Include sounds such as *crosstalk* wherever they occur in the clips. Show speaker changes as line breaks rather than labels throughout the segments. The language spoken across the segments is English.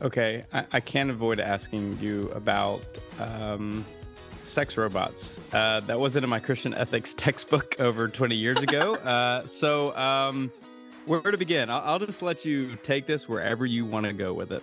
Okay, I, I can't avoid asking you about um, sex robots. Uh, that wasn't in my Christian ethics *laughs* textbook over 20 years ago. *laughs* uh, so, um, where to begin? I'll, I'll just let you take this wherever you want to go with it.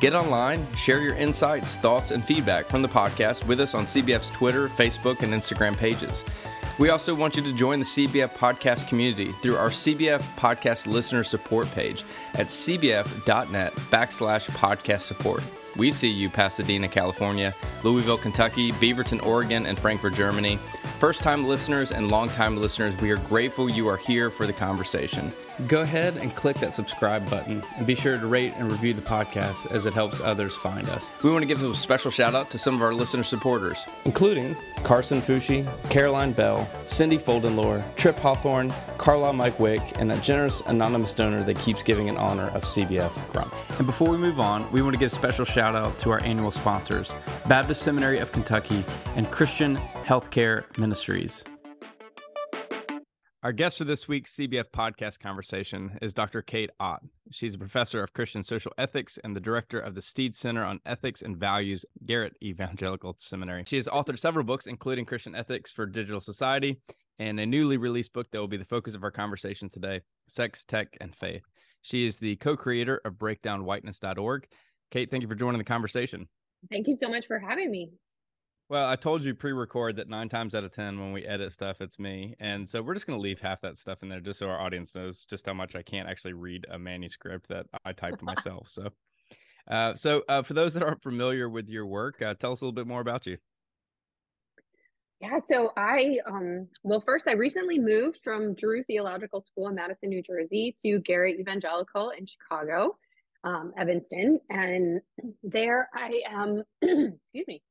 Get online, share your insights, thoughts, and feedback from the podcast with us on CBF's Twitter, Facebook, and Instagram pages. We also want you to join the CBF podcast community through our CBF podcast listener support page at cbf.net backslash podcast support. We see you, Pasadena, California, Louisville, Kentucky, Beaverton, Oregon, and Frankfurt, Germany. First time listeners and long time listeners, we are grateful you are here for the conversation go ahead and click that subscribe button and be sure to rate and review the podcast as it helps others find us. We want to give a special shout out to some of our listener supporters, including Carson Fushi, Caroline Bell, Cindy Foldenlore, Trip Hawthorne, Carla Mike Wick, and that generous anonymous donor that keeps giving in honor of CBF Grump. And before we move on, we want to give a special shout out to our annual sponsors, Baptist Seminary of Kentucky and Christian Healthcare Ministries. Our guest for this week's CBF podcast conversation is Dr. Kate Ott. She's a professor of Christian social ethics and the director of the Stead Center on Ethics and Values, Garrett Evangelical Seminary. She has authored several books, including Christian Ethics for Digital Society and a newly released book that will be the focus of our conversation today Sex, Tech, and Faith. She is the co creator of breakdownwhiteness.org. Kate, thank you for joining the conversation.
Thank you so much for having me.
Well, I told you pre-record that nine times out of ten, when we edit stuff, it's me, and so we're just going to leave half that stuff in there, just so our audience knows just how much I can't actually read a manuscript that I typed *laughs* myself. So, uh, so uh, for those that aren't familiar with your work, uh, tell us a little bit more about you.
Yeah, so I, um, well, first, I recently moved from Drew Theological School in Madison, New Jersey, to Garrett Evangelical in Chicago, um, Evanston, and there I am. *clears throat* excuse me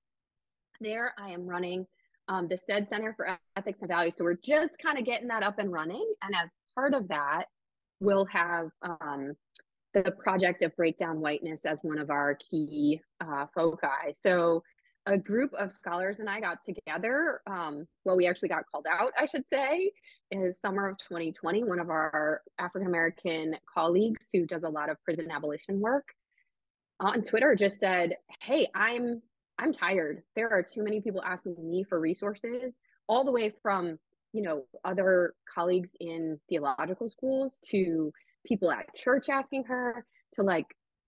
there, I am running um, the Stead Center for Ethics and Values. So we're just kind of getting that up and running. And as part of that, we'll have um, the project of Breakdown Whiteness as one of our key uh, foci. So a group of scholars and I got together. Um, well, we actually got called out, I should say, in summer of 2020. One of our African American colleagues who does a lot of prison abolition work on Twitter just said, Hey, I'm I'm tired. There are too many people asking me for resources, all the way from, you know, other colleagues in theological schools to people at church asking her to like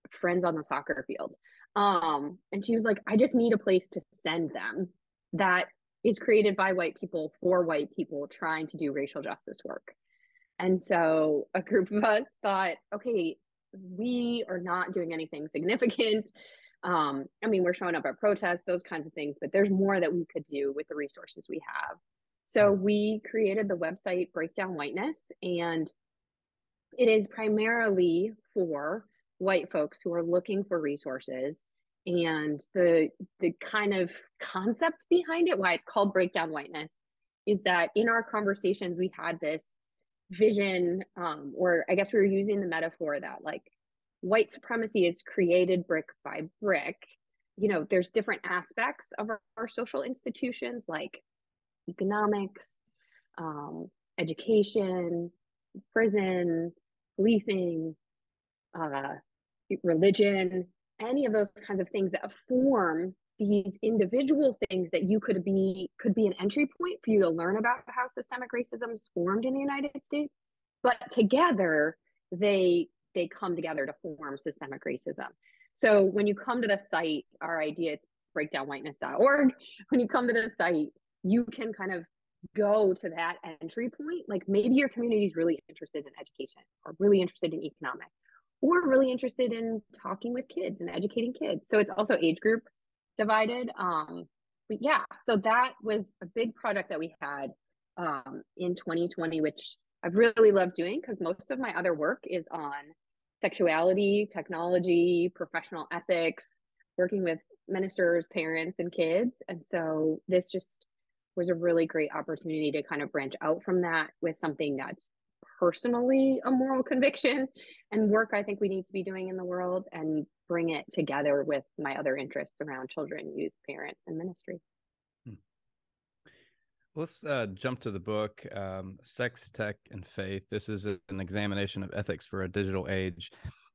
friends on the soccer field. Um, and she was like, I just need a place to send them that is created by white people for white people trying to do racial justice work. And so a group of us thought, okay, we are not doing anything significant um, I mean, we're showing up at protests, those kinds of things, but there's more that we could do with the resources we have. So mm. we created the website Breakdown Whiteness, and it is primarily for white folks who are looking for resources. And the the kind of concept behind it, why it's called Breakdown Whiteness, is that in our conversations we had this vision, um, or I guess we were using the metaphor that like white supremacy is created brick by brick you know there's different aspects of our, our social institutions like economics um, education prison policing uh, religion any of those kinds of things that form these individual things that you could be could be an entry point for you to learn about how systemic racism is formed in the united states but together they they come together to form systemic racism. So when you come to the site, our idea is breakdownwhiteness.org. When you come to the site, you can kind of go to that entry point. Like maybe your community is really interested in education or really interested in economics or really interested in talking with kids and educating kids. So it's also age group divided. Um, but yeah, so that was a big project that we had um, in 2020, which I've really loved doing because most of my other work is on sexuality, technology, professional ethics, working with ministers, parents, and kids. And so this just was a really great opportunity to kind of branch out from that with something that's personally a moral *laughs* conviction and work I think we need to be doing in the world and bring it together with my other interests around children, youth, parents, and ministry. Hmm.
Let's uh, jump to the book, um, Sex, Tech, and Faith. This is a, an examination of ethics for a digital age.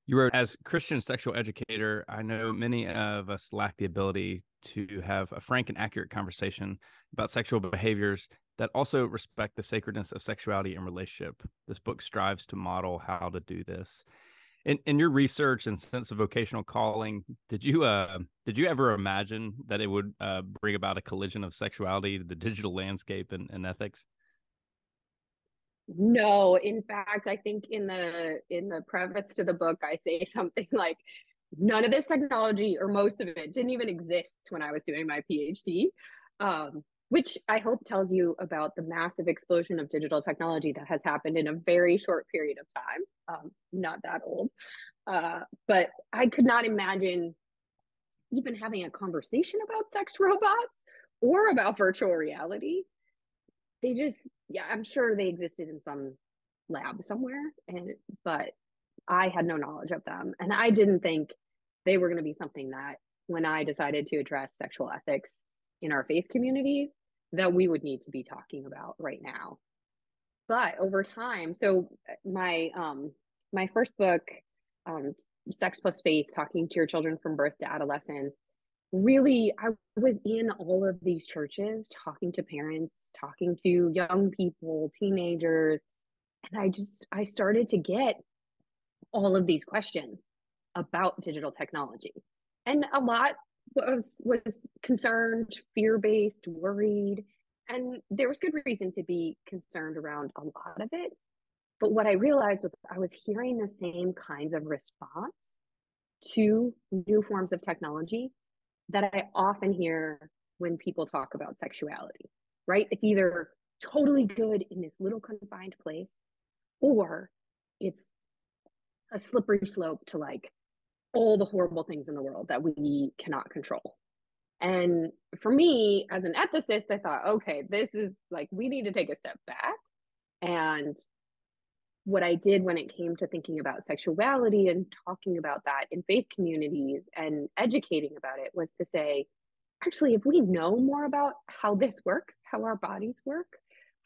You wrote, as Christian sexual educator, I know many of us lack the ability to have a frank and accurate conversation about sexual behaviors that also respect the sacredness of sexuality and relationship. This book strives to model how to do this. In, in your research and sense of vocational calling, did you uh, did you ever imagine that it would uh, bring about a collision of sexuality, the digital landscape, and, and ethics?
No, in fact, I think in the in the preface to the book, I say *laughs* something like, "None of this technology, or most of it, didn't even exist when I was doing my PhD," um, which I hope tells you about the massive explosion of digital technology that has happened in a very short period of time. Um, not that old, uh, but I could not imagine even having a conversation about sex *laughs* robots or about virtual reality. They just yeah, I'm sure they existed in some lab somewhere, and but I had no knowledge of them, and I didn't think they were going to be something that when I decided to address sexual ethics in our faith communities that we would need to be talking about right now. But over time, so my um my first book, um, Sex Plus Faith, talking to your children from birth to adolescence, really i was in all of these churches talking to parents talking to young people teenagers and i just i started to get all of these questions about digital technology and a lot was was concerned fear-based worried and there was good reason to be concerned around a lot of it but what i realized was i was hearing the same kinds of response to new forms of technology that I often hear when people talk about sexuality, right? It's either totally good in this little confined place, or it's a slippery slope to like all the horrible things in the world that we cannot control. And for me, as an ethicist, I thought, okay, this is like, we need to take a step back and what I did when it came to thinking about sexuality and talking about that in faith communities and educating about it was to say, actually, if we know more about how this works, how our bodies work,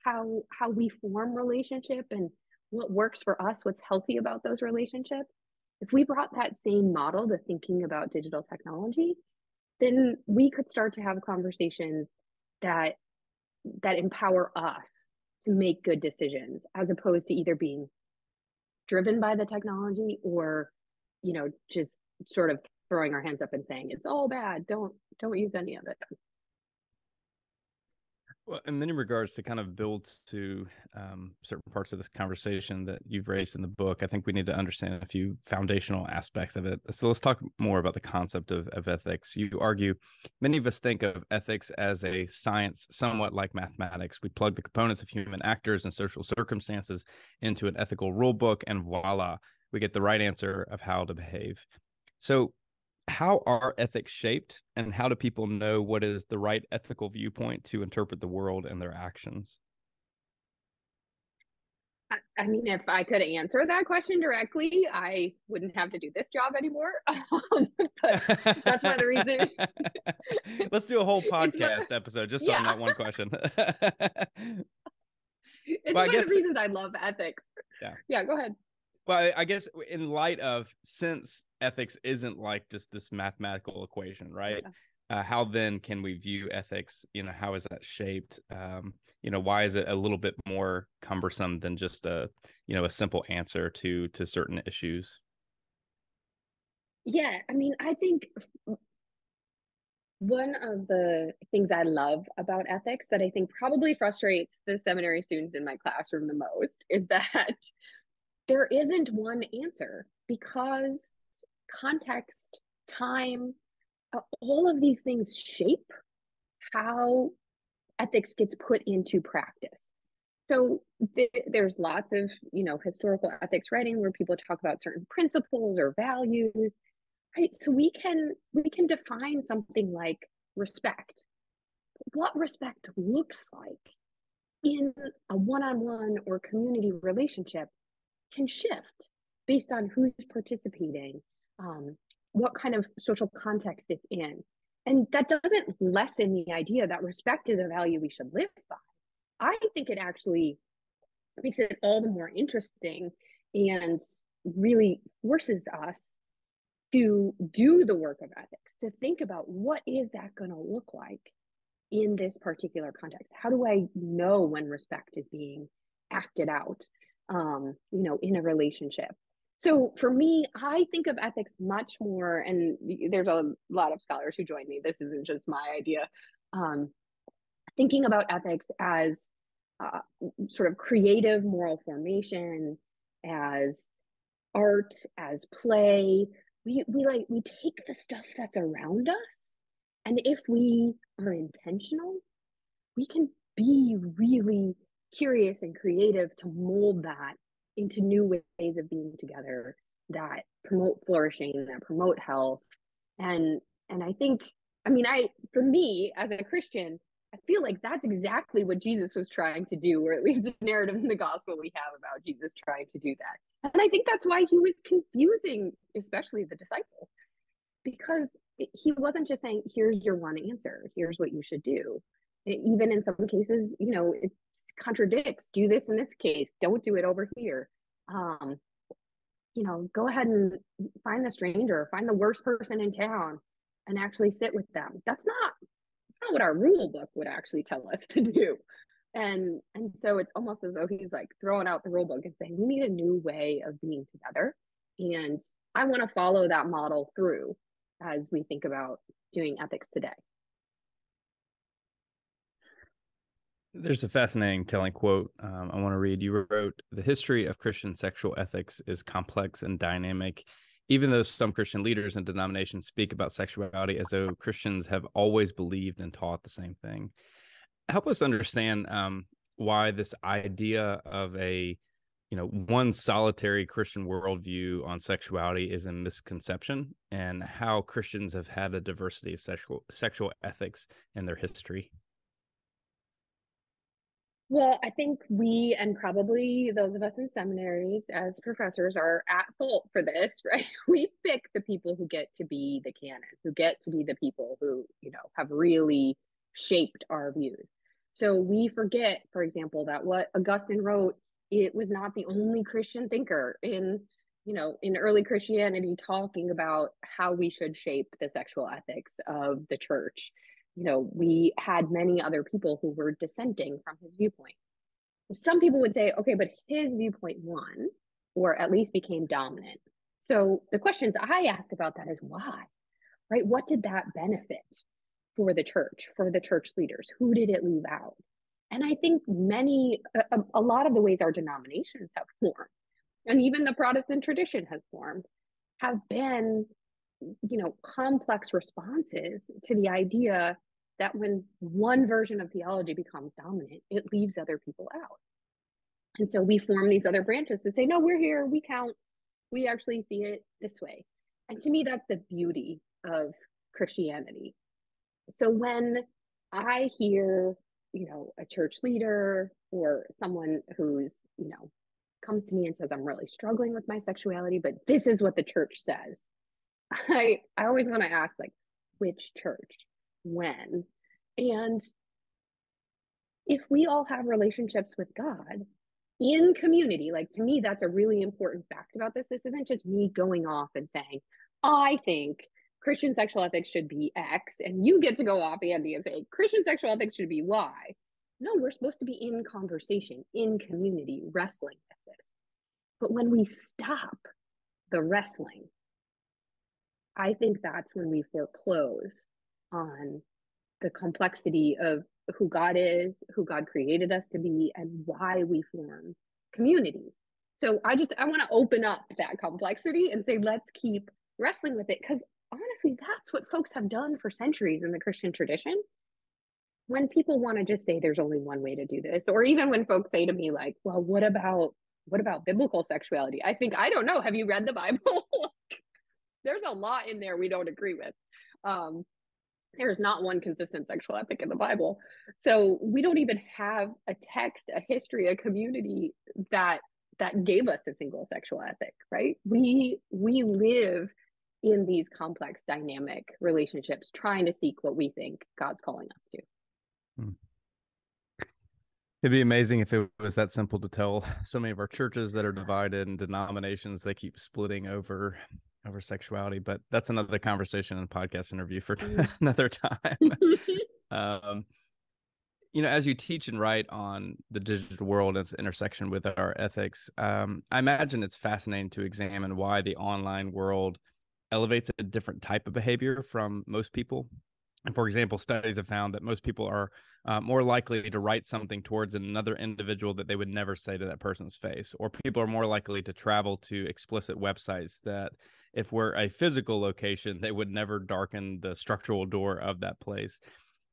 how how we form relationship and what works for us, what's healthy about those relationships, if we brought that same model to thinking about digital technology, then we could start to have conversations that that empower us to make good decisions as opposed to either being driven by the technology or you know just sort of throwing our hands up and saying it's all bad. Don't don't use any of it
well, in many regards, to kind of build to um, certain parts of this conversation that you've raised in the book, I think we need to understand a few foundational aspects of it. So let's talk more about the concept of, of ethics. You argue many of us think of ethics as a science somewhat like mathematics. We plug the components of human actors and social circumstances into an ethical rule book, and voila, we get the right answer of how to behave. So how are ethics shaped and how do people know what is the right ethical viewpoint to interpret the world and their actions
I mean, if I could answer that question directly, I wouldn't have to do this job anymore. *laughs* Um, but that's one of the reasons. *laughs*
Let's do a whole podcast episode just yeah. on that one question. *laughs*
it's well, one guess, of the reasons I love ethics. Yeah. Yeah, go ahead.
Well, I guess in light of since ethics isn't like just this mathematical equation, right? Yeah. Uh, how then can we view ethics? You know, how is that shaped? Um, you know, why is it a little bit more cumbersome than just a you know a simple answer to to certain issues?
Yeah, I mean, I think one of the things I love about ethics that I think probably frustrates the seminary students in my classroom the most is *laughs* that there isn't one answer because context, time, uh, all of these things shape how ethics gets put into practice. So th- there's lots of, you know, historical ethics writing where people talk about certain principles or values right so we can we can define something like respect what respect looks like in a one-on-one or community relationship can shift based on who's participating um, what kind of social context it's in. And that doesn't lessen the idea that respect is a value we should live by. I think it actually makes it all the more interesting and really forces us to do the work of ethics, to think about what is that going to look like in this particular context? How do I know when respect is being acted out, um, you know, in a relationship? So for me, I think of ethics much more, and there's a lot of scholars who join me. This isn't just my idea. Um, thinking about ethics as uh, sort of creative moral formation, as art, as play, we we like we take the stuff that's around us and if we are intentional we can be really curious and creative to mold that into new ways of being together that promote flourishing that promote health and and i think i mean i for me as a christian I feel like that's exactly what Jesus was trying to do, or at least the narrative in the gospel we have about Jesus trying to do that. And I think that's why he was confusing, especially the disciples, because he wasn't just saying, here's your one answer, here's what you should do. Even in some cases, you know, it contradicts do this in this case, don't do it over here. Um, you know, go ahead and find the stranger, find the worst person in town and actually sit with them. That's not that's not what our rule book would actually tell us *laughs* to do and and so it's almost as though he's like throwing out the rule book and saying we need a new way of being together and i want to follow that model through as we think about doing ethics today
there's a fascinating telling quote um, i want to read. You wrote the history of christian sexual ethics is complex and dynamic. Even though some Christian leaders and denominations speak about sexuality as though Christians have always believed and taught the same thing, help us understand um, why this idea of a you know one solitary Christian worldview on sexuality is a misconception, and how Christians have had a diversity of sexual sexual ethics in their history.
Well, I think we and probably those of us in seminaries as professors are at fault for this, *laughs* right? We pick the people who get to be the canon, who get to be the people who, you know, have really shaped our views. So we forget, for example, that what Augustine wrote, it was not the only Christian thinker in, you know, in early Christianity talking about how we should shape the sexual ethics of the church you know, we had many other people who were dissenting from his viewpoint. Some people would say, okay, but his viewpoint won, or at least became dominant. So the questions I ask about that is why, right? What did that benefit for the church, for the church leaders? Who did it leave out? And I think many, a, a lot of the ways our denominations have formed, and even the Protestant tradition has formed, have been, you know, complex responses to the idea that when one version of theology becomes dominant, it leaves other people out. And so we form these other branches to say, no, we're here, we count, we actually see it this way. And to me, that's the beauty of Christianity. So when I hear, you know, a church leader or someone who's, you know, comes to me and says, I'm really struggling with my sexuality, but this is what the church says. I, I always want to ask, like, which church? when. And if we all have relationships with God in community, like to me, that's a really important fact about this. This isn't just me going off and saying, I think Christian sexual ethics should be X, and you get to go off, Andy, and say Christian sexual ethics should be Y. No, we're supposed to be in conversation, in community, wrestling with this. But when we stop the wrestling, I think that's when we foreclose on the complexity of who God is, who God created us to be, and why we form communities. So I just I want to open up that complexity and say let's keep wrestling with it because honestly that's what folks have done for centuries in the Christian tradition. When people want to just say there's only one way to do this or even when folks say to me like, "Well, what about what about biblical sexuality?" I think I don't know, have you read the Bible? *laughs* there's a lot in there we don't agree with. Um, there is not one consistent sexual ethic in the Bible. So we don't even have a text, a history, a community that that gave us a single sexual ethic, right? We we live in these complex dynamic relationships trying to seek what we think God's calling us to. Hmm.
It'd be amazing if it was that simple to tell so many of our churches that are divided and denominations they keep splitting over over sexuality, but that's another conversation and podcast interview for *laughs* mm. another time. *laughs* um, you know, as you teach and write on the digital world and its intersection with our ethics, um, I imagine it's fascinating to examine why the online world elevates a different type of behavior from most people. And for example, studies have found that most people are uh, more likely to write something towards another individual that they would never say to that person's face, or people are more likely to travel to explicit websites that if we're a physical location, they would never darken the structural door of that place.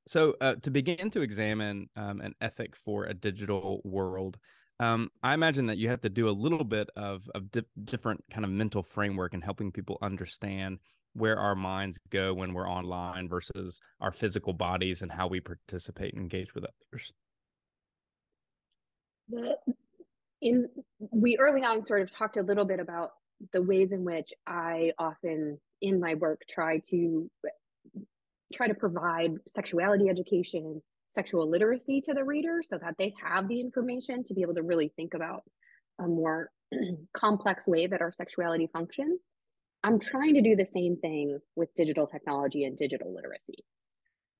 So, uh, to begin to examine um, an ethic for a digital world, um, I imagine that you have to do a little bit of of di- different kind of mental framework and helping people understand where our minds go when we're online versus our physical bodies and how we participate and engage with others.
But in we early on sort of talked a little bit about the ways in which I often in my work try to try to provide sexuality education, sexual literacy to the reader so that they have the information to be able to really think about a more *clears throat* complex way that our sexuality functions. I'm trying to do the same thing with digital technology and digital literacy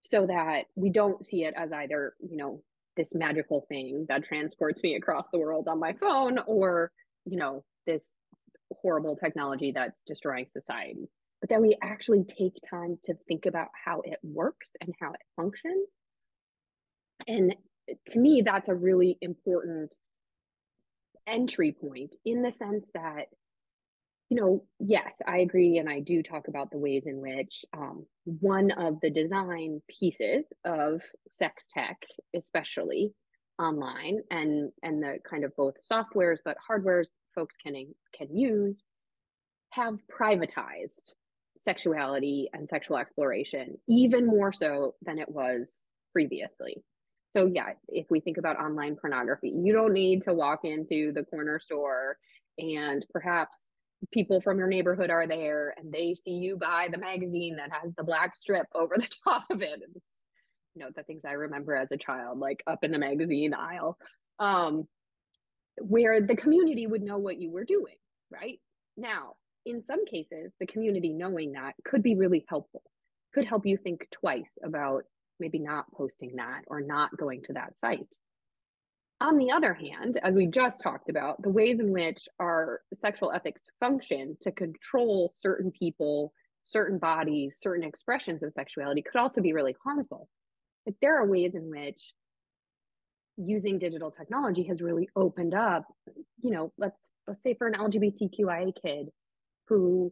so that we don't see it as either, you know, this magical thing that transports me across the world on my phone or, you know, this horrible technology that's destroying society, but that we actually take time to think about how it works and how it functions. And to me, that's a really important entry point in the sense that, you know, yes, I agree. And I do talk about the ways in which um, one of the design pieces of sex tech, especially online and and the kind of both softwares but hardwares folks can can use have privatized sexuality and sexual exploration even more so than it was previously. So yeah, if we think about online pornography, you don't need to walk into the corner store and perhaps people from your neighborhood are there and they see you buy the magazine that has the black strip over the *laughs* top of it. you know, the things I remember as a child, like up in the magazine aisle. Um, where the community would know what you were doing, right? Now, in some cases, the community knowing that could be really helpful, could help you think twice about maybe not posting that or not going to that site. On the other hand, as we just talked about, the ways in which our sexual ethics function to control certain people, certain bodies, certain expressions of sexuality could also be really harmful. Like there are ways in which using digital technology has really opened up you know let's let's say for an lgbtqia kid who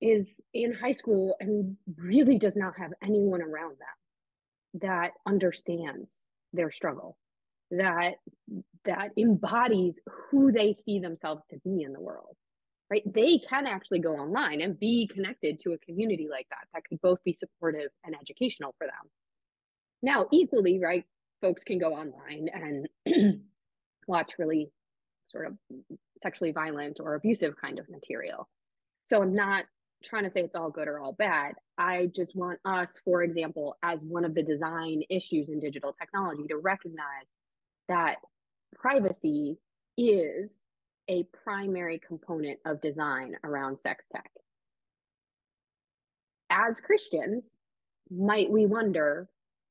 is in high school and really does not have anyone around them that understands their struggle that that embodies who they see themselves to be in the world right they can actually go online and be connected to a community like that that could both be supportive and educational for them now equally right folks can go online and *clears throat* watch really sort of sexually violent or abusive kind of material. So I'm not trying to say it's all good or all bad. I just want us, for example, as one of the design issues in digital technology, to recognize that privacy is a primary component of design around sex tech. As Christians, might we wonder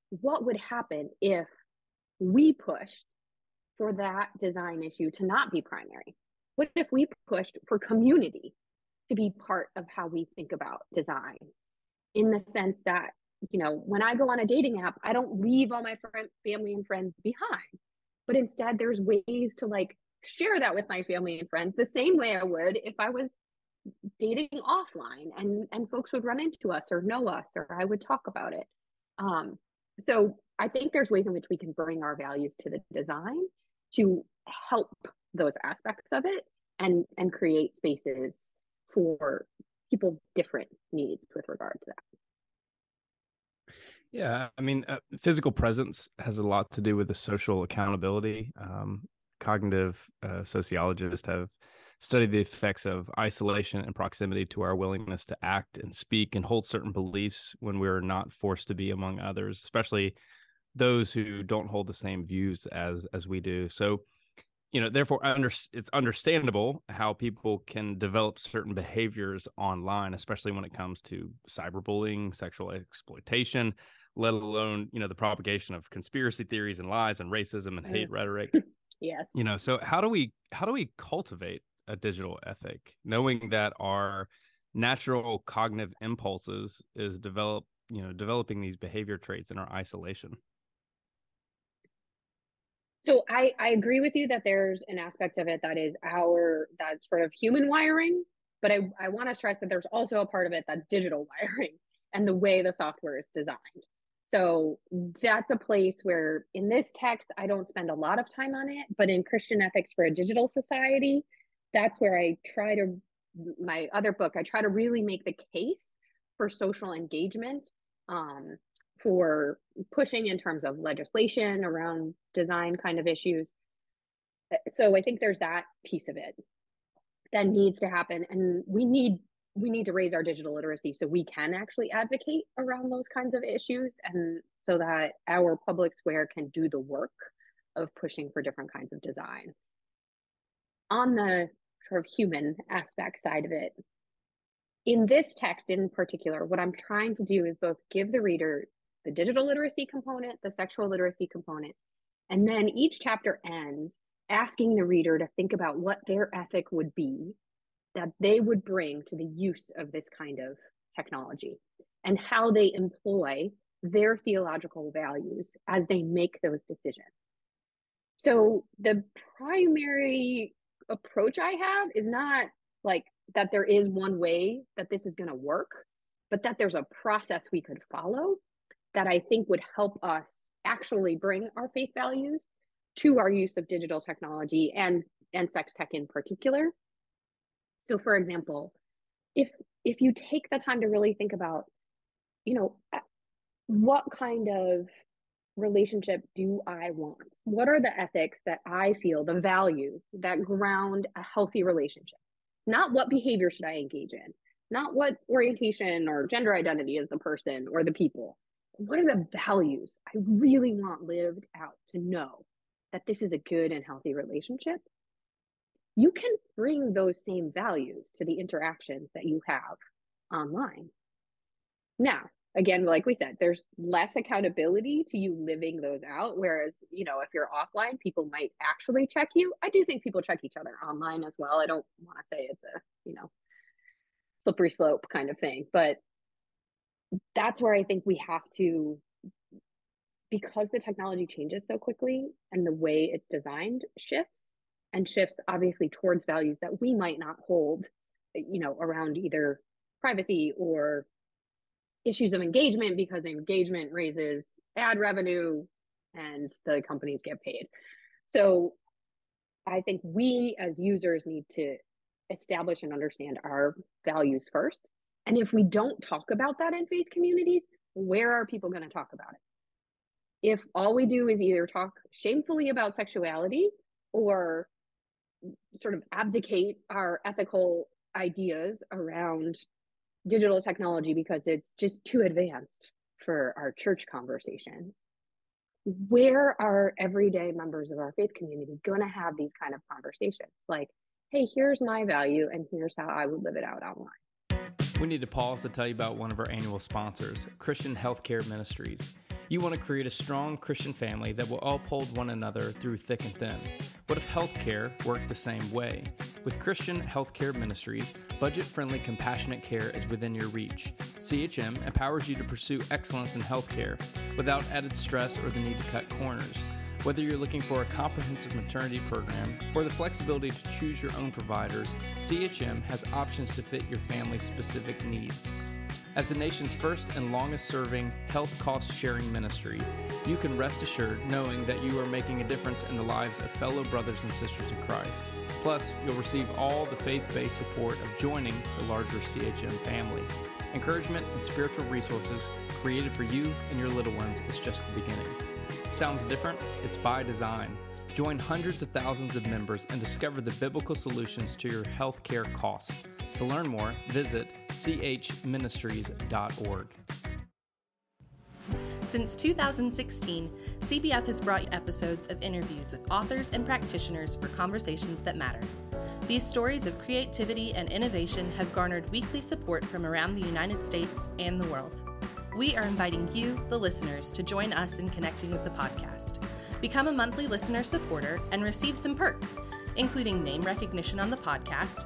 what would happen if we pushed for that design issue to not be primary? What if we pushed for community to be part of how we think about design in the sense that you know, when I go on a dating app, I don't leave all my friend, family and friends behind. But instead, there's ways to like share that with my family and friends the same way I would if I was dating offline and and folks would run into us or know us or I would talk about it. Um, so I think there's ways in which we can bring our values to the design to help those aspects of it and and create spaces for people's different needs with regard to that.
Yeah, I mean, uh, physical presence has a lot to do with the social accountability. Um, cognitive uh, sociologists have studied the effects of isolation and proximity to our willingness to act and speak and hold certain beliefs when we're not forced to be among others, especially those who don't hold the same views as as we do. So, you know, therefore, under, it's understandable how people can develop certain behaviors online, especially when it comes to cyberbullying, sexual exploitation, let alone you know the propagation of conspiracy theories and lies and racism and hate mm-hmm. rhetoric. *laughs*
Yes.
You know so how do we how do we cultivate a digital ethic knowing that our natural cognitive impulses is develop you know developing these behavior traits in our isolation?
So i i agree with you that there's an aspect of it that is our that sort of human wiring but i i want to stress that there's also a part of it that's digital wiring and the way the software is designed so that's a place where in this text, I don't spend a lot of time on it, but in Christian Ethics for a Digital Society, that's where I try to, my other book, I try to really make the case for social engagement, um, for pushing in terms of legislation around design kind of issues. So I think there's that piece of it that needs to happen. And we need we need to raise our digital literacy so we can actually advocate around those kinds of issues and so that our public square can do the work of pushing for different kinds of design. On the sort of human aspect side of it, in this text in particular, what I'm trying to do is both give the reader the digital literacy component, the sexual literacy component, and then each chapter ends asking the reader to think about what their ethic would be that they would bring to the use of this kind of technology and how they employ their theological values as they make those decisions. So the primary approach I have is not like that there is one way that this is going to work, but that there's a process we could follow that I think would help us actually bring our faith values to our use of digital technology and and sex tech in particular so for example, if if you take the time to really think about, you know, what kind of relationship do I want? What are the ethics that I feel, the values that ground a healthy relationship? Not what behavior should I engage in, not what orientation or gender identity is the person or the people. What are the values I really want lived out to know that this is a good and healthy relationship? You can bring those same values to the interactions that you have online. Now, again, like we said, there's less accountability to you living those out. Whereas, you know, if you're offline, people might actually check you. I do think people check each other online as well. I don't want to say it's a, you know, slippery slope kind of thing, but that's where I think we have to, because the technology changes so quickly and the way it's designed shifts, and shifts obviously towards values that we might not hold you know around either privacy or issues of engagement because engagement raises ad revenue and the companies get paid. So i think we as users need to establish and understand our values first. And if we don't talk about that in faith communities where are people going to talk about it? If all we do is either talk shamefully about sexuality or sort of abdicate our ethical ideas around digital technology because it's just too advanced for our church conversation. Where are everyday members of our faith community going to have these kind of conversations? Like hey here's my value and here's how i would live it out online.
We need to pause to tell you about one of our annual sponsors christian healthcare ministries You want to create a strong Christian family that will uphold one another through thick and thin. What if healthcare worked the same way? With Christian Healthcare Ministries, budget friendly, compassionate care is within your reach. CHM empowers you to pursue excellence in healthcare without added stress or the need to cut corners. Whether you're looking for a comprehensive maternity program or the flexibility to choose your own providers, CHM has options to fit your family's specific needs. As the nation's first and longest serving health cost sharing ministry, you can rest assured knowing that you are making a difference in the lives of fellow brothers and sisters in Christ. Plus, you'll receive all the faith based support of joining the larger CHM family. Encouragement and spiritual resources created for you and your little ones is just the beginning. Sounds different? It's by design. Join hundreds of thousands of members and discover the biblical solutions to your healthcare costs. To learn more, visit chministries.org.
Since 2016, CBF has brought episodes of interviews with authors and practitioners for conversations that matter. These stories of creativity and innovation have garnered weekly support from around the United States and the world. We are inviting you, the listeners, to join us in connecting with the podcast. Become a monthly listener supporter and receive some perks, including name recognition on the podcast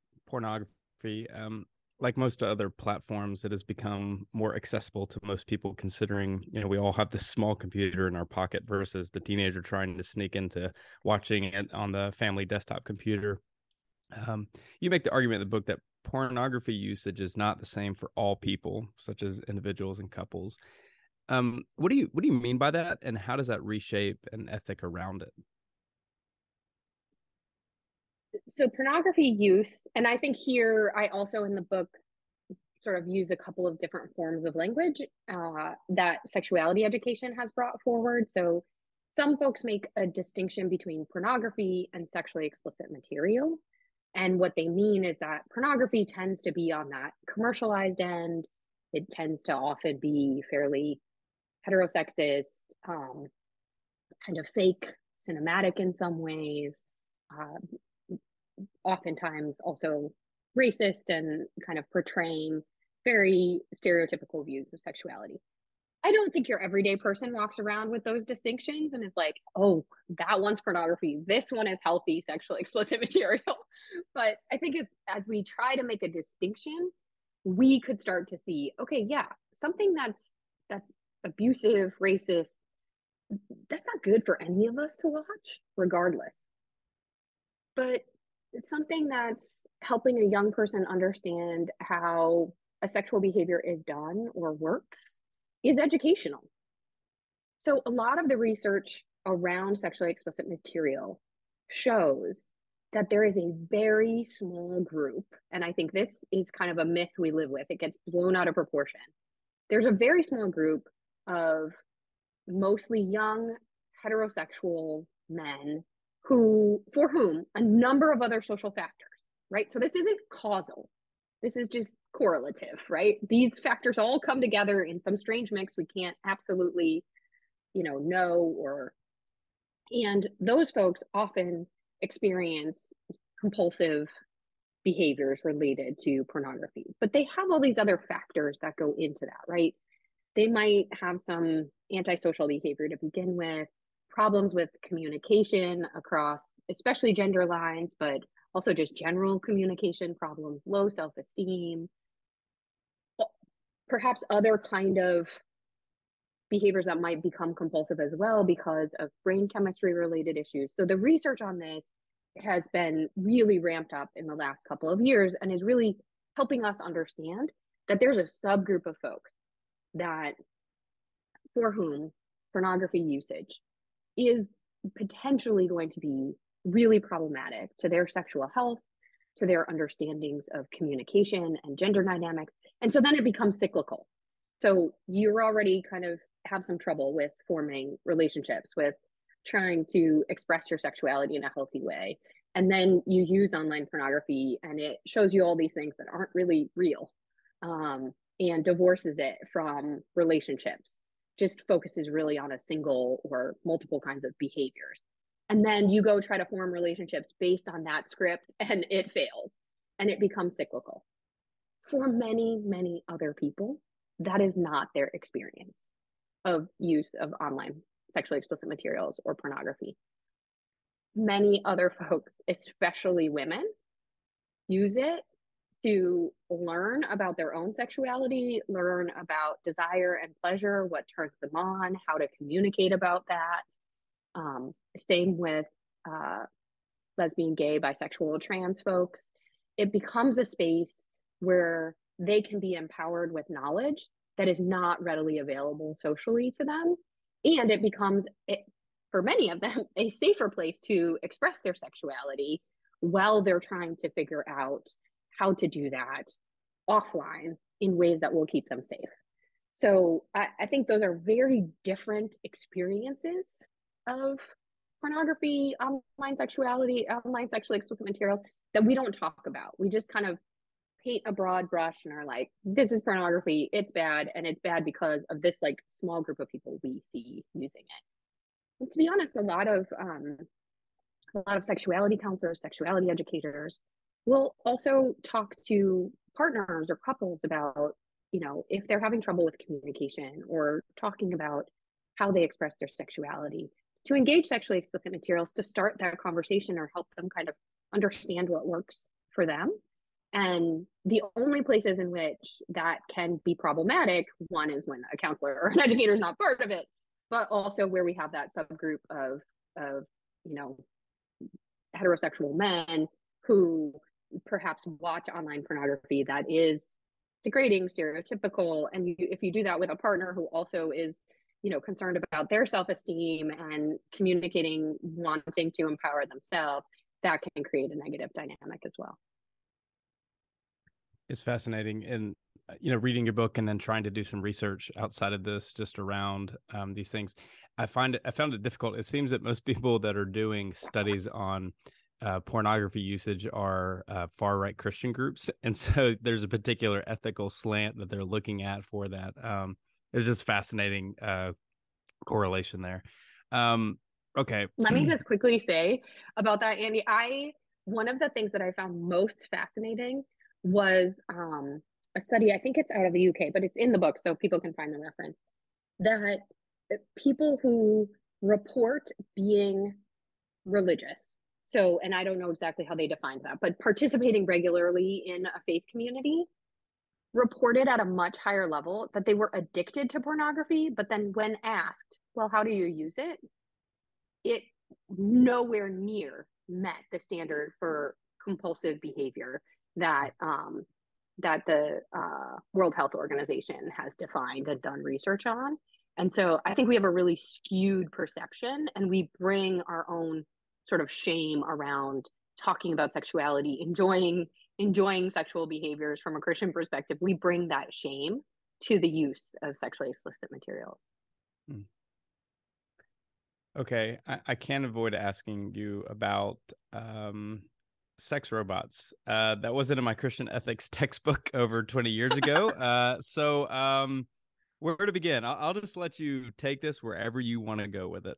pornography. Um, like most other platforms, it has become more accessible to most people. Considering you know we all have this small computer in our pocket versus the teenager trying to sneak into watching it on the family desktop computer. Um, you make the argument in the book that pornography usage is not the same for all people, such as individuals and couples. Um, what do you what do you mean by that, and how does that reshape an ethic around it?
So pornography use and i think here i also in the book sort of use a couple of different forms of language uh, that sexuality education has brought forward. So some folks make a distinction between pornography and sexually explicit material. And what they mean is that pornography tends to be on that commercialized end. It tends to often be fairly heterosexist um, kind of fake cinematic in some ways. Uh, oftentimes also racist and kind of portraying very stereotypical views of sexuality. I don't think your everyday person walks around with those distinctions and is like, oh, that one's pornography. This one is healthy sexually explicit *laughs* material. but I think as as we try to make a distinction, we could start to see, okay, yeah, something that's that's abusive, racist, that's not good for any of us to watch, regardless. But something that's helping a young person understand how a sexual behavior is done or works is educational. So, a lot of the research around sexually explicit material shows that there is a very small group, and I think this is kind of a myth we live with, it gets blown out of proportion. There's a very small group of mostly young heterosexual men who for whom a number of other social factors right? So this isn't causal. This is just correlative right? These factors all come together in some strange mix we can't absolutely you know know or and those folks often experience compulsive behaviors related to pornography but they have all these other factors that go into that right? They might have some antisocial behavior to begin with problems with communication across especially gender lines but also just general communication problems low self-esteem perhaps other kind of behaviors that might become compulsive as well because of brain chemistry related issues. So the research on this has been really ramped up in the last couple of years and is really helping us understand that there's a subgroup of folks that for whom pornography usage is potentially going to be really problematic to their sexual health, to their understandings of communication and gender dynamics. And so then it becomes cyclical. So you're already kind of have some trouble with forming relationships, with trying to express your sexuality in a healthy way. And then you use online pornography and it shows you all these things that aren't really real um, and divorces it from relationships, just focuses really on a single or multiple kinds of behaviors. And then you go try to form relationships based on that script *laughs* and it fails and it becomes cyclical. For many, many other people, that is not their experience of use of online sexually explicit materials or pornography. Many other *laughs* folks, especially women, use it to learn about their own sexuality, learn about desire and pleasure, what turns them on, how to communicate about that. Um, same with uh, lesbian, gay, bisexual, trans folks. It becomes a space where they can be empowered with knowledge that is not readily available socially to them. And it becomes, it, for many of them, *laughs* a safer place to express their sexuality while they're trying to figure out how to do that offline in ways that will keep them safe. So I, I think those are very different experiences of pornography, online sexuality, online sexually explicit materials that we don't talk about. We just kind of paint a broad brush and are like, this is pornography, it's bad, and it's bad because of this like small group of people we see using it. And to be honest, a lot of um, a lot of sexuality counselors, sexuality educators will also talk to partners or couples about, you know, if they're having trouble with communication or talking about how they express their sexuality, to engage sexually explicit materials to start that conversation or help them kind of understand what works for them. And the only places in which that can be problematic, one is when a counselor or an educator is not part of it, but also where we have that subgroup of of you know heterosexual men who perhaps watch online pornography that is degrading, stereotypical, and you, if you do that with a partner who also is you know concerned about their self-esteem and communicating wanting to empower themselves that can create a negative dynamic as well.
It's fascinating and uh, you know reading your book and then trying to do some research outside of this just around um, these things i find it i found it difficult. It seems that most people that are doing studies on uh, pornography usage are uh, far right christian groups *laughs* and so there's a particular ethical slant that they're looking at for that um, it's just fascinating uh, correlation there. Um, okay.
Let me *clears throat* just quickly say about that andy i one of the things that i found most fascinating was um, a study, I think it's out of the UK, but it's in the book so people can find the reference, that people who report being religious, so, and I don't know exactly how they defined that, but participating regularly in a faith community reported at a much higher level that they were addicted to pornography. But then when asked, well, how do you use it? It nowhere near met the standard for compulsive behavior that um, that the uh, World Health Organization has defined and done research on. And so I think we have a really skewed perception, and we bring our own sort of shame around talking about sexuality, enjoying enjoying sexual behaviors from a Christian perspective. We bring that shame to the use of sexually explicit materials. Hmm.
Okay, I, I, can't avoid asking you about um, sex robots. Uh, that wasn't in my Christian ethics *laughs* textbook over 20 years ago. *laughs* uh, so, um, where to begin? I'll, I'll just let you take this wherever you want to go with it.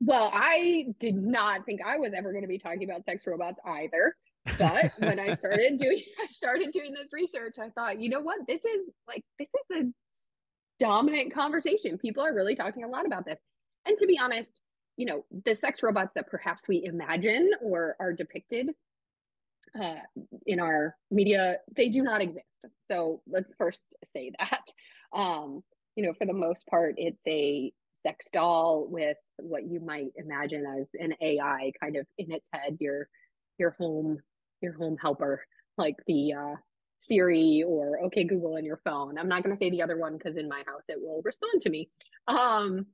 Well, I did not think I was ever going to be talking about sex robots either. But when I started doing, *laughs* I started doing this research. I thought, you know what? This is like this is a dominant conversation. People are really talking a lot about this. And to be honest, you know the sex robots that perhaps we imagine or are depicted uh, in our media they do not exist so let's first say that um, you know for the most part it's a sex doll with what you might imagine as an ai kind of in its head your your home your home helper like the uh, Siri or OK Google on your phone. I'm not going to say the other one because in my house it will respond to me. Um,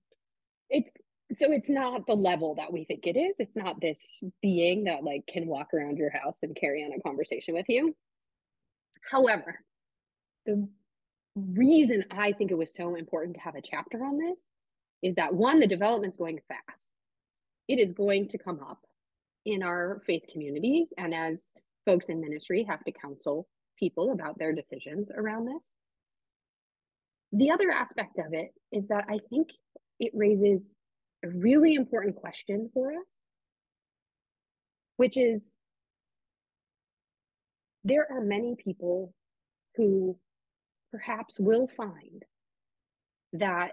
it's so it's not the level that we think it is it's not this being that like can walk around your house and carry on a conversation with you however the reason I think it was so important to have a chapter on this is that one, the development's going fast. It is going to come up in our faith communities and as folks in ministry have to counsel people about their decisions around this. The other aspect of it is that I think it raises a really important question for us, which is there are many people who perhaps will find that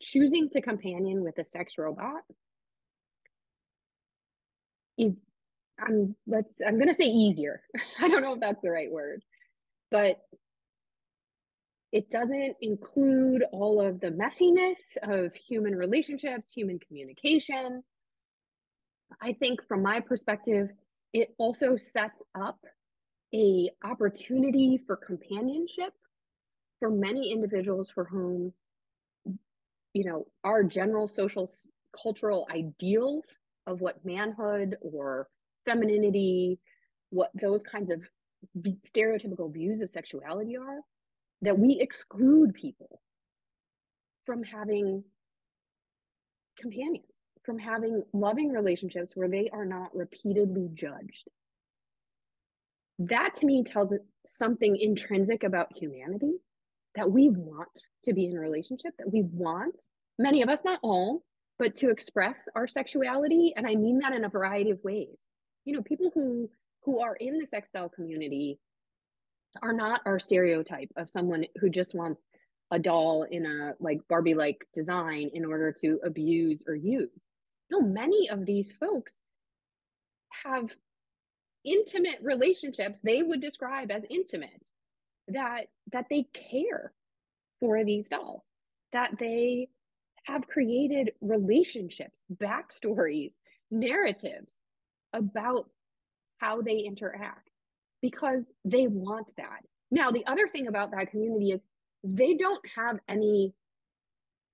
choosing to companion with a sex robot is I'm let's I'm to say easier. *laughs* I don't know if that's the right word. But it doesn't include all of the messiness of human relationships, human communication. I think from my perspective, it also sets up a opportunity for companionship for many individuals for whom you know our general social cultural ideals of what manhood or femininity what those kinds of stereotypical views of sexuality are that we exclude people from having companions from having loving relationships where they are not repeatedly judged. That to me tells something intrinsic about humanity that we want to be in a relationship, that we want, many of us, not all, but to express our sexuality. And I mean that in a variety of ways. You know, people who who are in the sextile community are not our stereotype of someone who just wants a doll in a like Barbie like design in order to abuse or use. No, many of these folks have intimate relationships they would describe as intimate that that they care for these dolls that they have created relationships backstories narratives about how they interact because they want that now the other thing about that community is they don't have any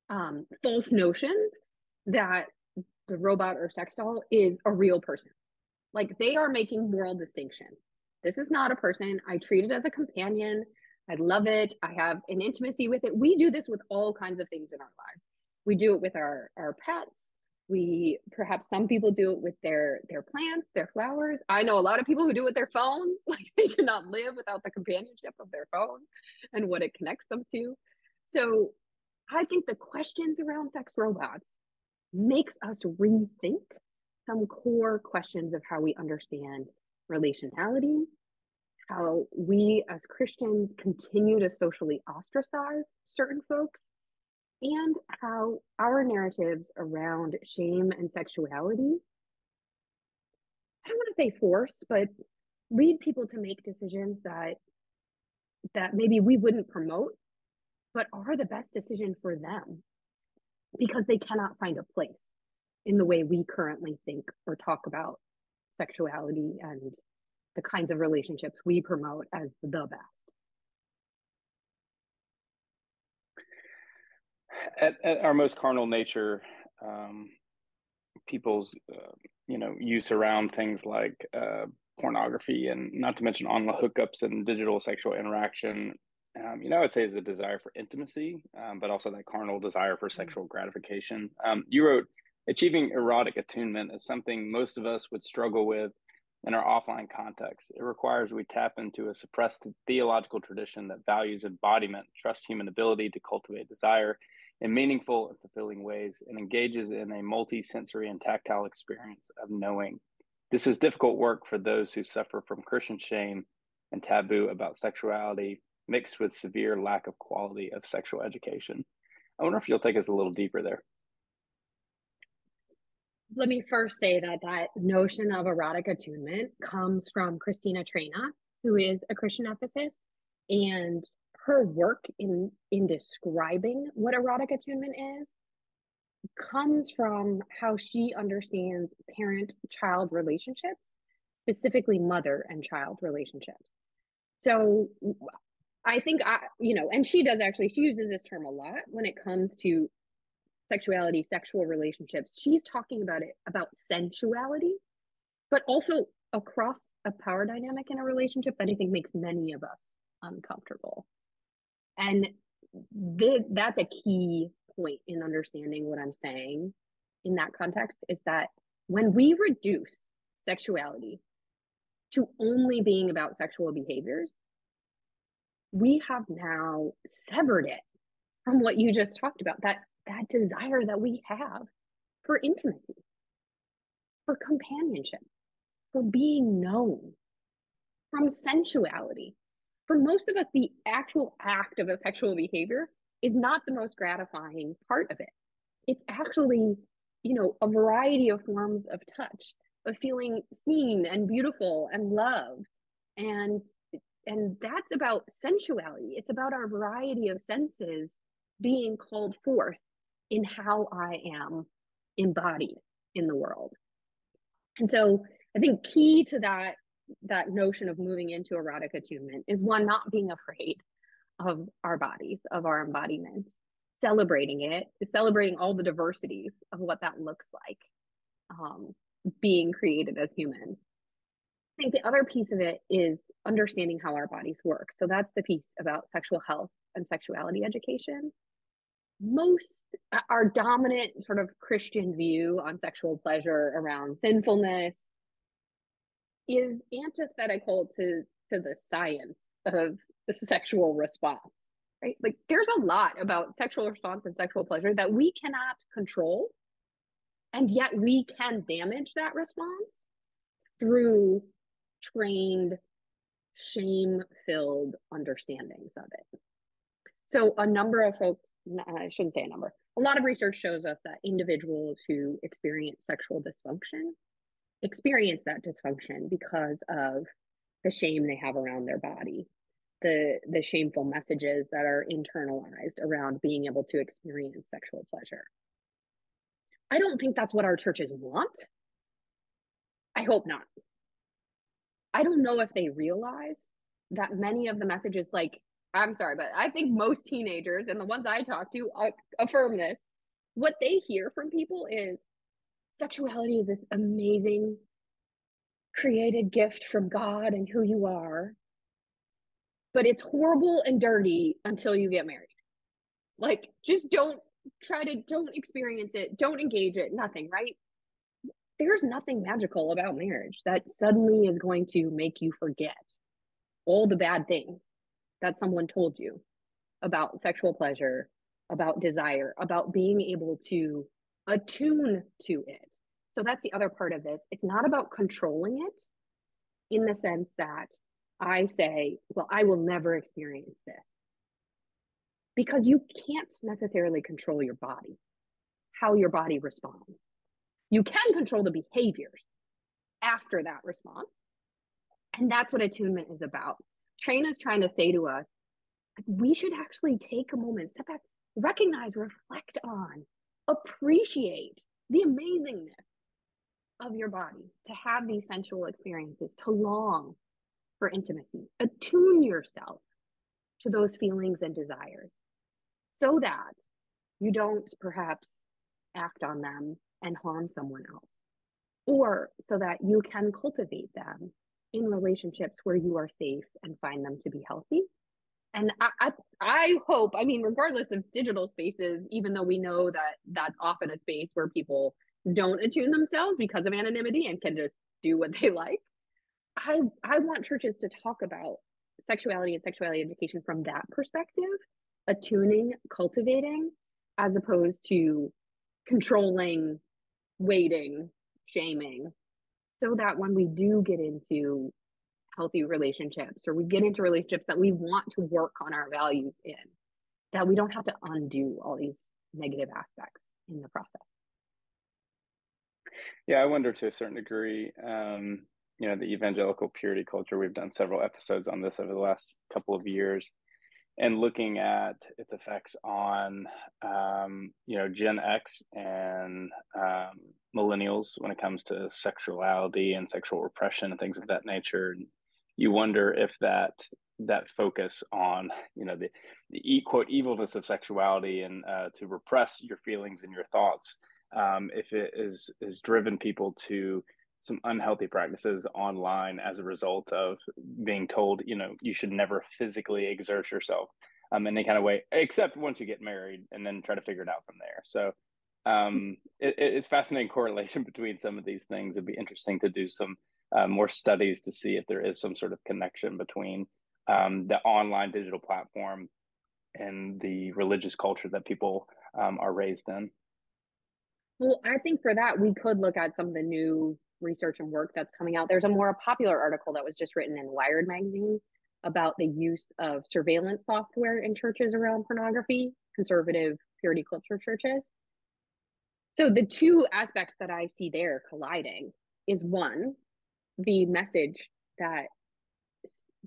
um, false notions that the robot or sex doll is a real person like they are making moral distinction. This is not a person. I treat it as a companion. I love it. I have an intimacy with it. We do this with all kinds of things in our lives. We do it with our, our pets. We perhaps some people do it with their their plants, their flowers. I know a lot of people who do it with their phones. *laughs* Like they cannot live without the companionship of their phone and what it connects them to. So I think the questions around sex robots makes us rethink some core questions of how we understand relationality, how we as Christians continue to socially ostracize certain folks, and how our narratives around shame and sexuality, I don't want to say force, but lead people to make decisions that that maybe we wouldn't promote, but are the best decision for them because they cannot find a place in the way we currently think or talk about sexuality and the kinds of relationships we promote as the best.
At, at our most carnal nature, um, people's uh, you know use around things like uh, pornography and not to mention online hookups and digital sexual interaction. Um, you know, I'd say is a desire for intimacy, um, but also that carnal desire for mm-hmm. sexual gratification. Um, you wrote Achieving erotic attunement is something most of us would struggle with in our offline context. It requires we tap into a suppressed theological tradition that values embodiment, trusts human ability to cultivate desire in meaningful and fulfilling ways, and engages in a multi sensory and tactile experience of knowing. This is difficult work for those who suffer from Christian shame and taboo about sexuality, mixed with severe lack of quality of sexual education. I wonder if you'll take us a little deeper there
let me first say that that notion of erotic attunement comes from Cristina Traina, who is a Christian ethicist, and her work in in describing what erotic attunement is comes from how she understands parent-child relationships, specifically mother and child relationships. So I think I, you know, and she does actually, she uses this term a lot when it comes to sexuality, sexual relationships. She's talking about it about sensuality, but also across a power dynamic in a relationship that I think makes many of us uncomfortable. And th- that's a key point in understanding what I'm saying in that context is that when we reduce sexuality to only being about sexual behaviors, we have now severed it from what you just talked about that that desire that we have for intimacy for companionship for being known from sensuality. For most of us the actual act of a sexual behavior is not the most gratifying part of it. It's actually you know a variety of forms of touch of feeling seen and beautiful and loved. And and that's about sensuality. It's about our variety of senses being called forth in how i am embodied in the world and so i think key to that that notion of moving into erotic attunement is one not being afraid of our bodies of our embodiment celebrating it celebrating all the diversities of what that looks like um, being created as humans I think the other piece of it is understanding how our bodies work. So that's the piece about sexual health and sexuality education. Most uh, our dominant sort of Christian view on sexual pleasure around sinfulness is antithetical to to the science of the sexual response. Right? Like there's a lot about sexual response and sexual pleasure that we cannot control. And yet we can damage that response through trained, shame filled understandings of it. So, a number of folks, Uh, I shouldn't say a number, a lot of research shows us that individuals who experience sexual dysfunction experience that dysfunction because of the shame they have around their body the the shameful messages that are internalized around being able to experience sexual pleasure. I don't think that's what our churches want. I hope not. I don't know if they realize that many of the messages, like, I'm sorry, but I think most teenagers and the ones I talk to uh, affirm this. What they hear from people is sexuality is this amazing created gift from God and who you are, but it's horrible and dirty until you get married. Like, just don't try to, don't experience it, don't engage it, nothing, right? there's nothing magical about marriage that suddenly is going to make you forget all the bad things that someone told you about sexual pleasure, about desire, about being able to attune to it. So that's the other part of this. It's not about controlling it in the sense that I say, well, I will never experience this. Because you can't necessarily control your body, how your body responds. You can control the behaviors after that response. And that's what attunement is about. Traina is trying to say to us, we should actually take a moment, step back, recognize, reflect on, appreciate the amazingness of your body, to have these sensual experiences, to long for intimacy, attune yourself to those feelings and desires so that you don't perhaps act on them and harm someone else, or so that you can cultivate them in relationships where you are safe and find them to be healthy. And I, I, I hope, I mean, regardless of digital spaces, even though we know that that's often a space where people don't attune themselves because of anonymity and can just do what they like. I, I want churches to talk about sexuality and sexuality education from that perspective, attuning, cultivating, as opposed to controlling waiting, shaming, so that when we do get into healthy relationships or we get into relationships that we want to work on our values in, that we don't have to undo all these negative aspects in the process.
Yeah, I wonder to a certain degree, um, you know, the evangelical purity culture, we've done several episodes on this over the last couple of years and looking at its effects on um, you know Gen X and um, millennials when it comes to sexuality and sexual repression and things of that nature. You wonder if that that focus on you know the the quote evilness of sexuality and uh, to repress your feelings and your thoughts um, if it is is driven people to some unhealthy practices online as a result of being told, you know, you should never physically exert yourself.
um, in any kind of way, except once you get married and then try to figure it out from there. So um, it, it's fascinating *laughs* correlation between some of these things. It'd be interesting to do some uh, more studies to see if there is some sort of connection between um, the online digital platform and the religious culture that people um, are raised in.
Well, I think for that, we could look at some of the new research and work that's coming out. There's a more popular article that was just written in Wired magazine about the use of surveillance software in churches around pornography, conservative purity culture churches. So the two aspects that I see there colliding is one, the message that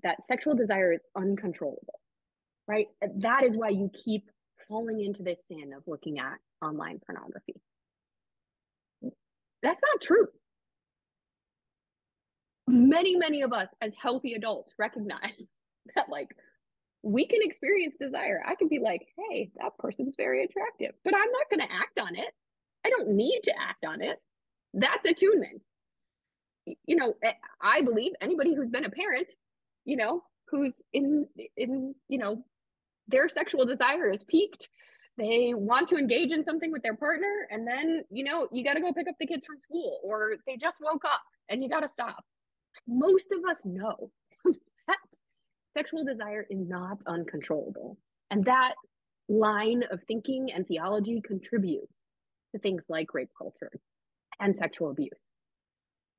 that sexual desire is uncontrollable, right? That is why you keep falling into this sin of looking at online pornography. That's not true. Many, many of us as healthy adults recognize *laughs* that, like, we can experience desire. I can be like, hey, that person's very attractive, but I'm not going to act on it. I don't need to act on it. That's attunement. You know, eh, I believe anybody who's been a parent, you know, who's in in you know, their sexual desire is peaked they want to engage in something with their partner and then you know you got to go pick up the kids from school or they just woke up and you got to stop most of us know *laughs* that sexual desire is not uncontrollable. And that line of thinking and theology contributes to things like rape culture and sexual abuse.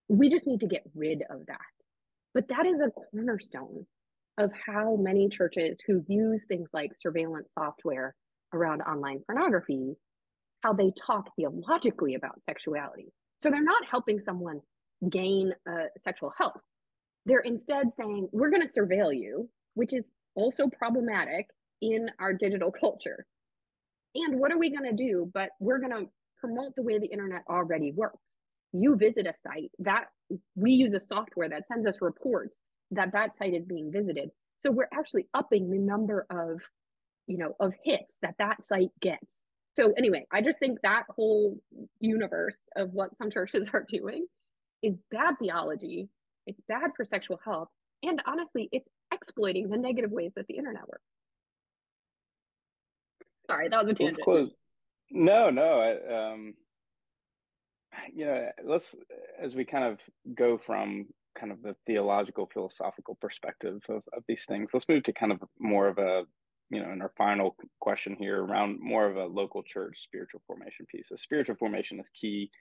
We just need to get rid of that. But that is a cornerstone of how many churches who use things like surveillance software around online pornography how they talk theologically about sexuality. So they're not helping someone gain uh, sexual health. They're instead saying, we're going to surveil you, which is also problematic in our digital *laughs* culture. And what are we going to do? But we're going to promote the way the internet already works. You visit a site that we use a software that sends us reports that that site is being visited. So we're actually upping the number of you know of hits that that site gets so anyway i just think that whole universe of what some churches *laughs* are doing is bad theology it's bad for sexual health and honestly it's exploiting the negative ways that the internet works sorry that was a tangent let's close.
no no I, um you know let's as we kind of go from kind of the theological philosophical perspective of, of these things let's move to kind of more of a you know, in our final question here around more of a local church spiritual formation piece. So spiritual formation is key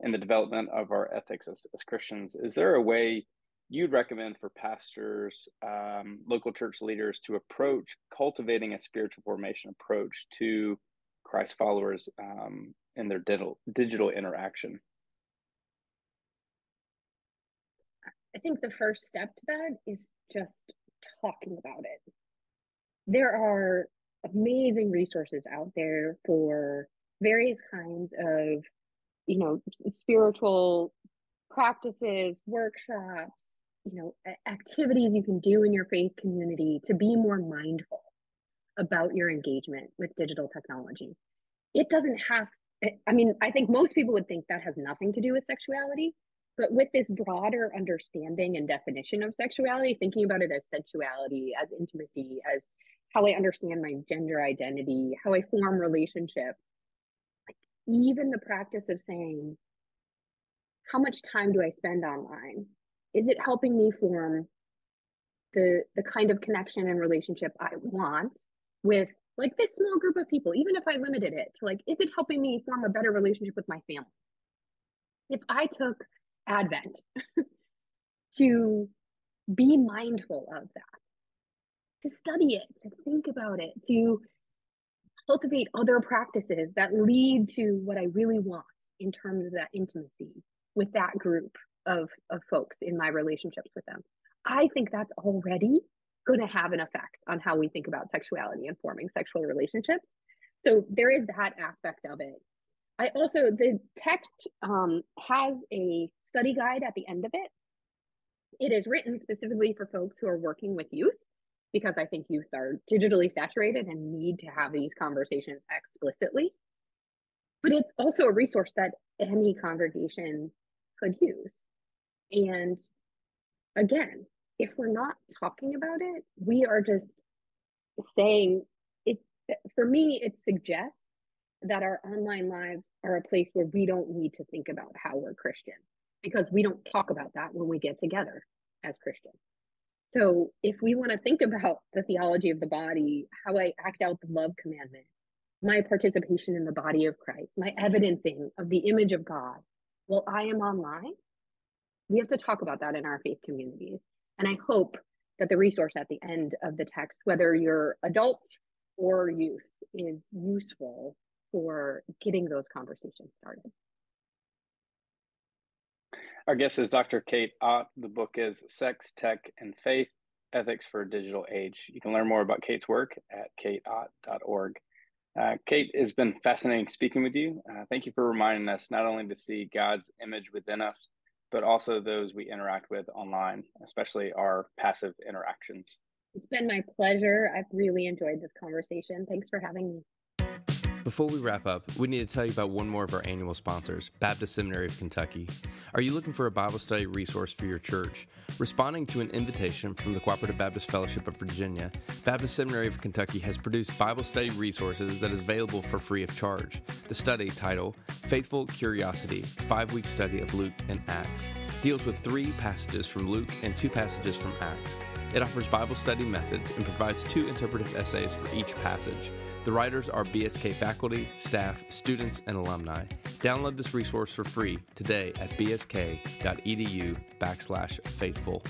in the development of our ethics as, as Christians. Is there a way you'd recommend for pastors, um, local church leaders to approach cultivating a spiritual formation approach to Christ followers um, in their digital digital interaction?
I think the first step to that is just talking about it there are amazing resources out there for various kinds of you know spiritual practices workshops you know activities you can do in your faith community to be more mindful about your engagement with digital technology it doesn't have i mean i think most people would think that has nothing to do with sexuality but with this broader understanding and definition of sexuality thinking about it as sensuality as intimacy as how I understand my gender identity, how I form relationship. Even the practice of saying, how much time do I spend online? Is it helping me form the the kind of connection and relationship I want with like this small group of people, even if I limited it to like, is it helping me form a better relationship with my family? If I took Advent *laughs* to be mindful of that, to study it, to think about it, to cultivate other practices that lead to what I really want in terms of that intimacy with that group of, of folks in my relationships with them. I think that's already going to have an effect on how we think about sexuality and forming sexual relationships. So there is that aspect of it. I also, the text um, has a study guide at the end of it. It is written specifically for folks who are working with youth because I think youth are digitally saturated and need to have these conversations explicitly. But it's also a resource that any congregation could use. And again, if we're not talking about it, we are just saying it for me, it suggests that our online lives are a place where we don't need to think about how we're Christian because we don't talk about that when we get together as Christians. So if we want to think about the theology of the body, how I act out the love commandment, my participation in the body of Christ, my evidencing of the image of God, while I am online, we have to talk about that in our faith communities. And I hope that the resource at the end of the text, whether you're adults or youth, is useful for getting those conversations started.
Our guest is Dr. Kate Ott. The book is Sex, Tech, and Faith Ethics for a Digital Age. You can learn more about Kate's work at kateott.org. Uh, Kate, it's been fascinating speaking with you. Uh, thank you for reminding us not only to see God's image within us, but also those we interact with online, especially our passive interactions.
It's been my pleasure. I've really enjoyed this conversation. Thanks for having me.
Before we wrap up, we need to tell you about one more of our annual sponsors, Baptist Seminary of Kentucky. Are you looking for a Bible study resource for your church? Responding to an invitation from the Cooperative Baptist Fellowship of Virginia, Baptist Seminary of Kentucky has produced Bible study resources that is available for free of charge. The study, title Faithful Curiosity Five Week Study of Luke and Acts, deals with three passages from Luke and two passages from Acts. It offers Bible study methods and provides two interpretive essays for each passage. The writers are BSK faculty, staff, students, and alumni. Download this resource for free today at bsk.edu backslash faithful.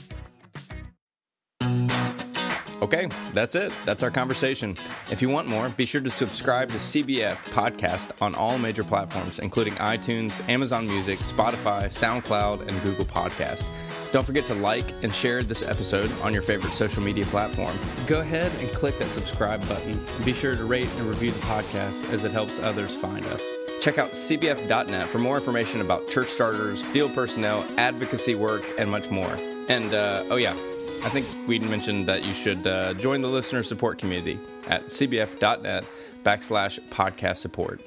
Okay, that's it. That's our conversation. If you want more, be sure to subscribe to CBF Podcast on all major platforms, including iTunes, Amazon Music, Spotify, SoundCloud, and Google Podcast. Don't forget to like and share this episode on your favorite social media platform. Go ahead and click that subscribe button. Be sure to rate and review the podcast as it helps others find us. Check out cbf.net for more information about church starters, field personnel, advocacy work, and much more. And uh, oh, yeah, I think we mentioned that you should uh, join the listener support community at cbf.net backslash podcast support.